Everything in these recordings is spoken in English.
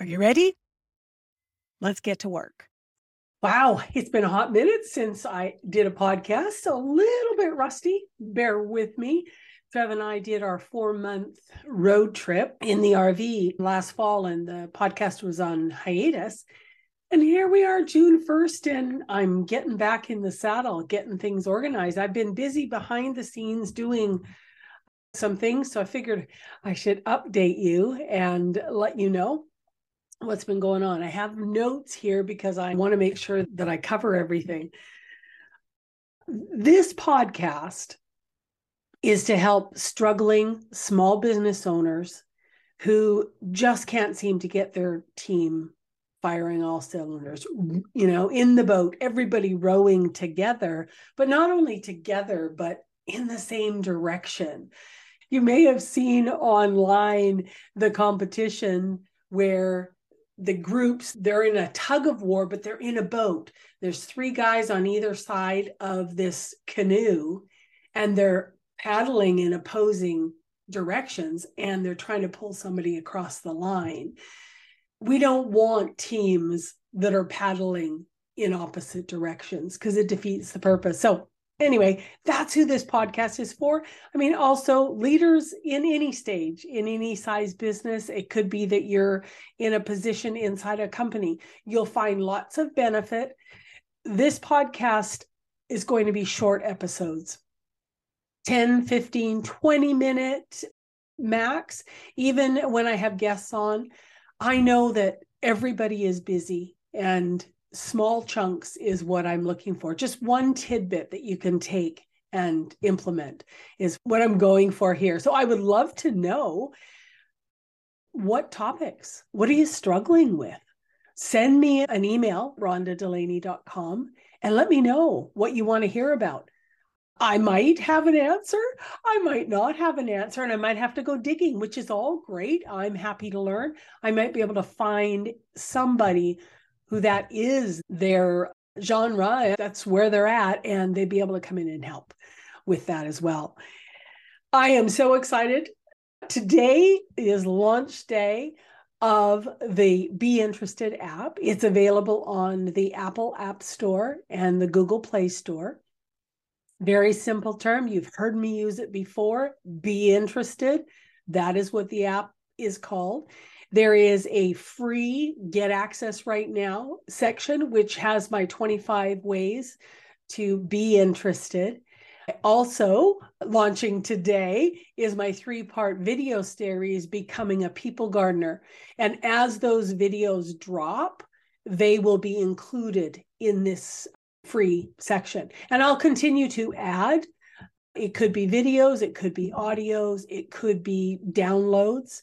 Are you ready? Let's get to work. Wow, it's been a hot minute since I did a podcast, a little bit rusty. Bear with me. Trev and I did our four month road trip in the RV last fall, and the podcast was on hiatus. And here we are, June 1st, and I'm getting back in the saddle, getting things organized. I've been busy behind the scenes doing some things, so I figured I should update you and let you know what's been going on. I have notes here because I want to make sure that I cover everything. This podcast is to help struggling small business owners who just can't seem to get their team firing all cylinders, you know, in the boat, everybody rowing together, but not only together, but in the same direction. You may have seen online the competition where the groups they're in a tug of war but they're in a boat. There's three guys on either side of this canoe and they're paddling in opposing directions and they're trying to pull somebody across the line. We don't want teams that are paddling in opposite directions because it defeats the purpose. So anyway, that's who this podcast is for. I mean, also leaders in any stage, in any size business, it could be that you're in a position inside a company. You'll find lots of benefit. This podcast is going to be short episodes 10, 15, 20 minute max. Even when I have guests on, I know that everybody is busy and small chunks is what I'm looking for. Just one tidbit that you can take and implement is what I'm going for here. So I would love to know what topics, what are you struggling with? Send me an email, rhondadelaney.com, and let me know what you want to hear about. I might have an answer. I might not have an answer, and I might have to go digging, which is all great. I'm happy to learn. I might be able to find somebody who that is their genre, that's where they're at, and they'd be able to come in and help with that as well. I am so excited. Today is launch day of the Be Interested app. It's available on the Apple App Store and the Google Play Store. Very simple term. You've heard me use it before. Be interested. That is what the app is called. There is a free get access right now section, which has my 25 ways to be interested. Also, launching today is my three part video series, Becoming a People Gardener. And as those videos drop, they will be included in this free section. And I'll continue to add. It could be videos, it could be audios, it could be downloads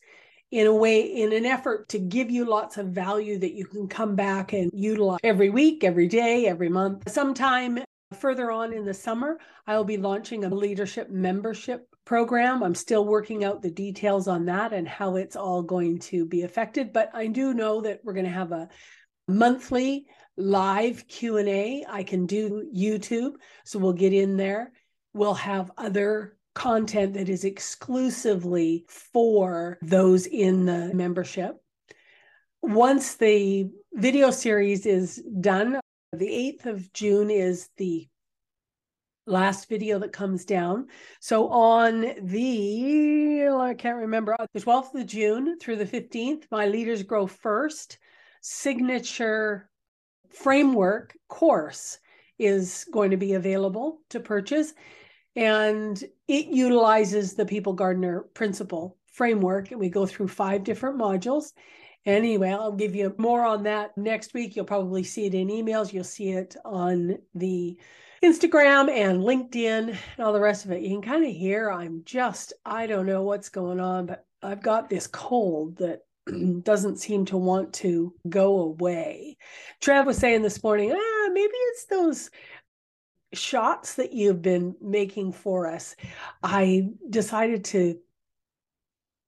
in a way in an effort to give you lots of value that you can come back and utilize every week, every day, every month. Sometime further on in the summer, I'll be launching a leadership membership program. I'm still working out the details on that and how it's all going to be affected, but I do know that we're going to have a monthly live Q&A. I can do YouTube, so we'll get in there. We'll have other content that is exclusively for those in the membership. Once the video series is done, the 8th of June is the last video that comes down. So on the, oh, I can't remember, uh, the 12th of June through the 15th, my Leaders Grow First signature framework course is going to be available to purchase. And it utilizes the People Gardener principle framework. And we go through five different modules. Anyway, I'll give you more on that next week. You'll probably see it in emails. You'll see it on the Instagram and LinkedIn and all the rest of it. You can kind of hear I'm just, I don't know what's going on, but I've got this cold that doesn't seem to want to go away. Trev was saying this morning, ah, maybe it's those shots that you've been making for us. I decided to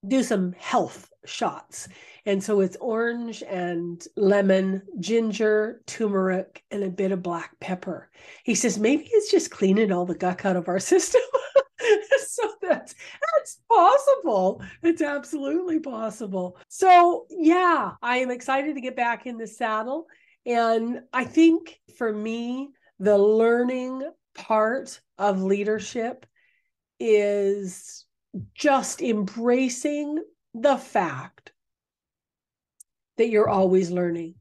do some health shots. And so it's orange and lemon, ginger, turmeric, and a bit of black pepper. He says maybe it's just cleaning all the guck out of our system. so that's that's possible. It's absolutely possible. So yeah, I am excited to get back in the saddle. And I think for me, the learning part of leadership is just embracing the fact that you're always learning.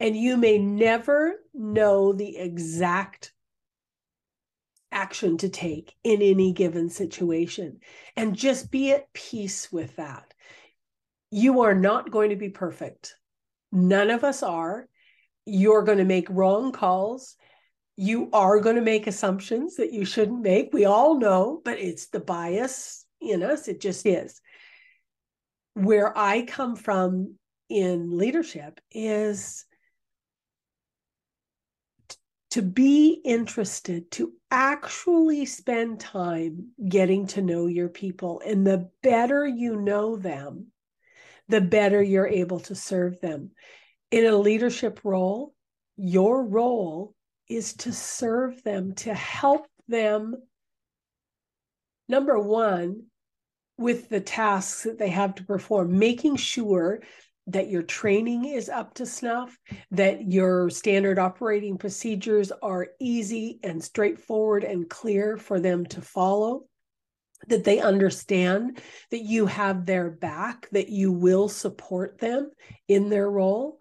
And you may never know the exact action to take in any given situation. And just be at peace with that. You are not going to be perfect. None of us are. You're going to make wrong calls. You are going to make assumptions that you shouldn't make. We all know, but it's the bias in us. It just is where I come from in leadership is to be interested, to actually spend time getting to know your people. And the better you know them, the better you're able to serve them. In a leadership role, your role is to serve them, to help them, number one, with the tasks that they have to perform, making sure that your training is up to snuff, that your standard operating procedures are easy and straightforward and clear for them to follow, that they understand that you have their back, that you will support them in their role.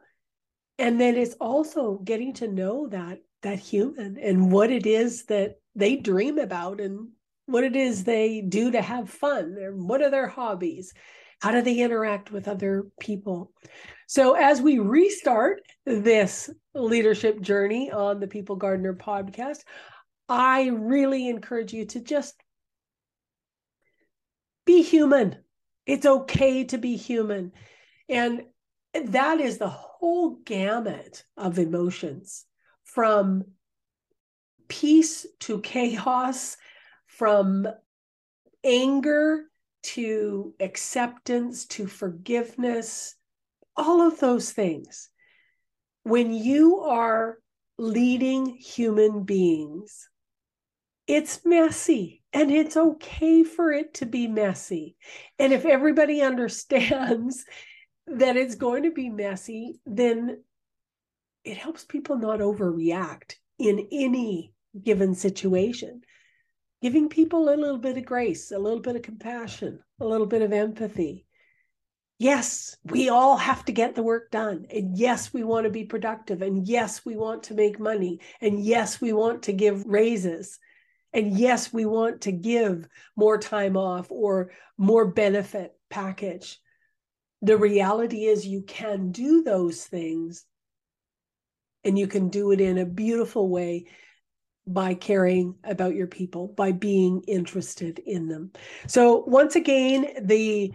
And then it's also getting to know that that human and what it is that they dream about and what it is they do to have fun and what are their hobbies? How do they interact with other people? So as we restart this leadership journey on the people gardener podcast i really encourage you to just be human. It's okay to be human. And that is the whole gamut of emotions from peace to chaos from anger to acceptance to forgiveness, all of those things. When you are leading human beings, it's messy and it's okay for it to be messy. And if everybody understands that it's going to be messy, then it helps people not overreact in any given situation giving people a little bit of grace, a little bit of compassion, a little bit of empathy. Yes, we all have to get the work done. And yes, we want to be productive. And yes, we want to make money. And yes, we want to give raises. And yes, we want to give more time off or more benefit package. The reality is, you can do those things and you can do it in a beautiful way by caring about your people, by being interested in them. So, once again, the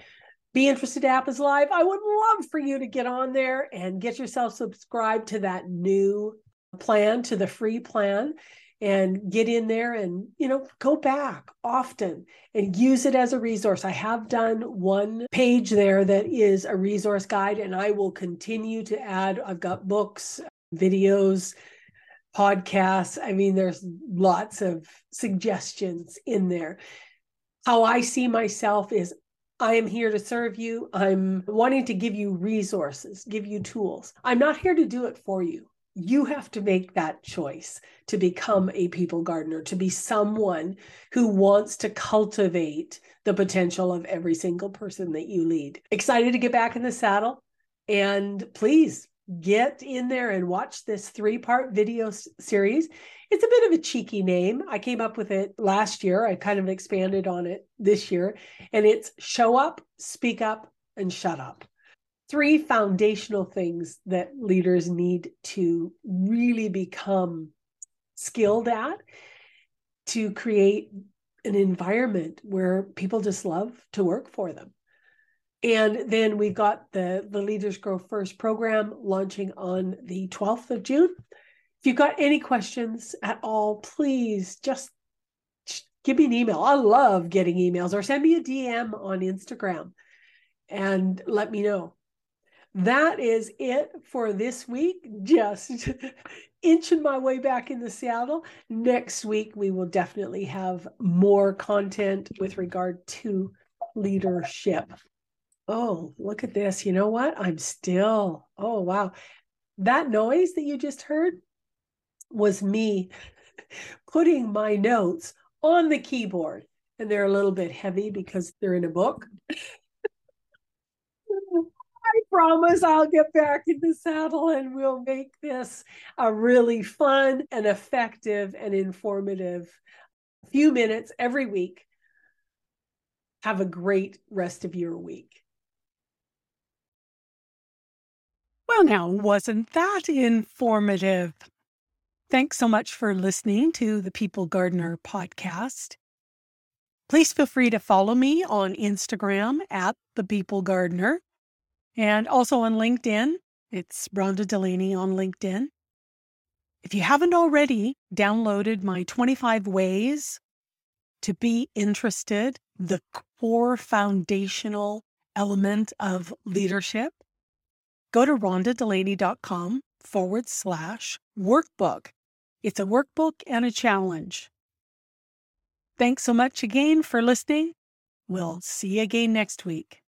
Be Interested app is live. I would love for you to get on there and get yourself subscribed to that new plan, to the free plan and get in there and you know go back often and use it as a resource i have done one page there that is a resource guide and i will continue to add i've got books videos podcasts. I mean, there's lots of suggestions in there. How I see myself is I am here to serve you. I'm wanting to give you resources, give you tools. I'm not here to do it for you. you have to make that choice to become a people gardener, to be someone who wants to cultivate the potential of every single person that you lead. Excited to get back in the saddle. And please get in there and watch this three part video series. It's a bit of a cheeky name. I came up with it last year. I kind of expanded on it this year. And it's Show Up, Speak Up, and Shut Up three foundational things that leaders need to really become skilled at to create an environment where people just love to work for them. And then we've got the, the Leaders Grow First program launching on the 12th of June. If you've got any questions at all, please just give me an email. I love getting emails or send me a DM on Instagram and let me know that is it for this week. Just inching my way back in the saddle. Next week, we will definitely have more content with regard to leadership. Oh, look at this. You know what? I'm still, oh, wow. That noise that you just heard was me putting my notes on the keyboard. And they're a little bit heavy because they're in a book. I promise I'll get back in the saddle and we'll make this a really fun and effective and informative few minutes every week. Have a great rest of your week. Now, wasn't that informative? Thanks so much for listening to the People Gardener podcast. Please feel free to follow me on Instagram at the People Gardener and also on LinkedIn. It's Rhonda Delaney on LinkedIn. If you haven't already downloaded my 25 ways to be interested, the core foundational element of leadership, go to rhondadelaney.com forward slash workbook. It's a workbook and a challenge. Thanks so much again for listening. We'll see you again next week.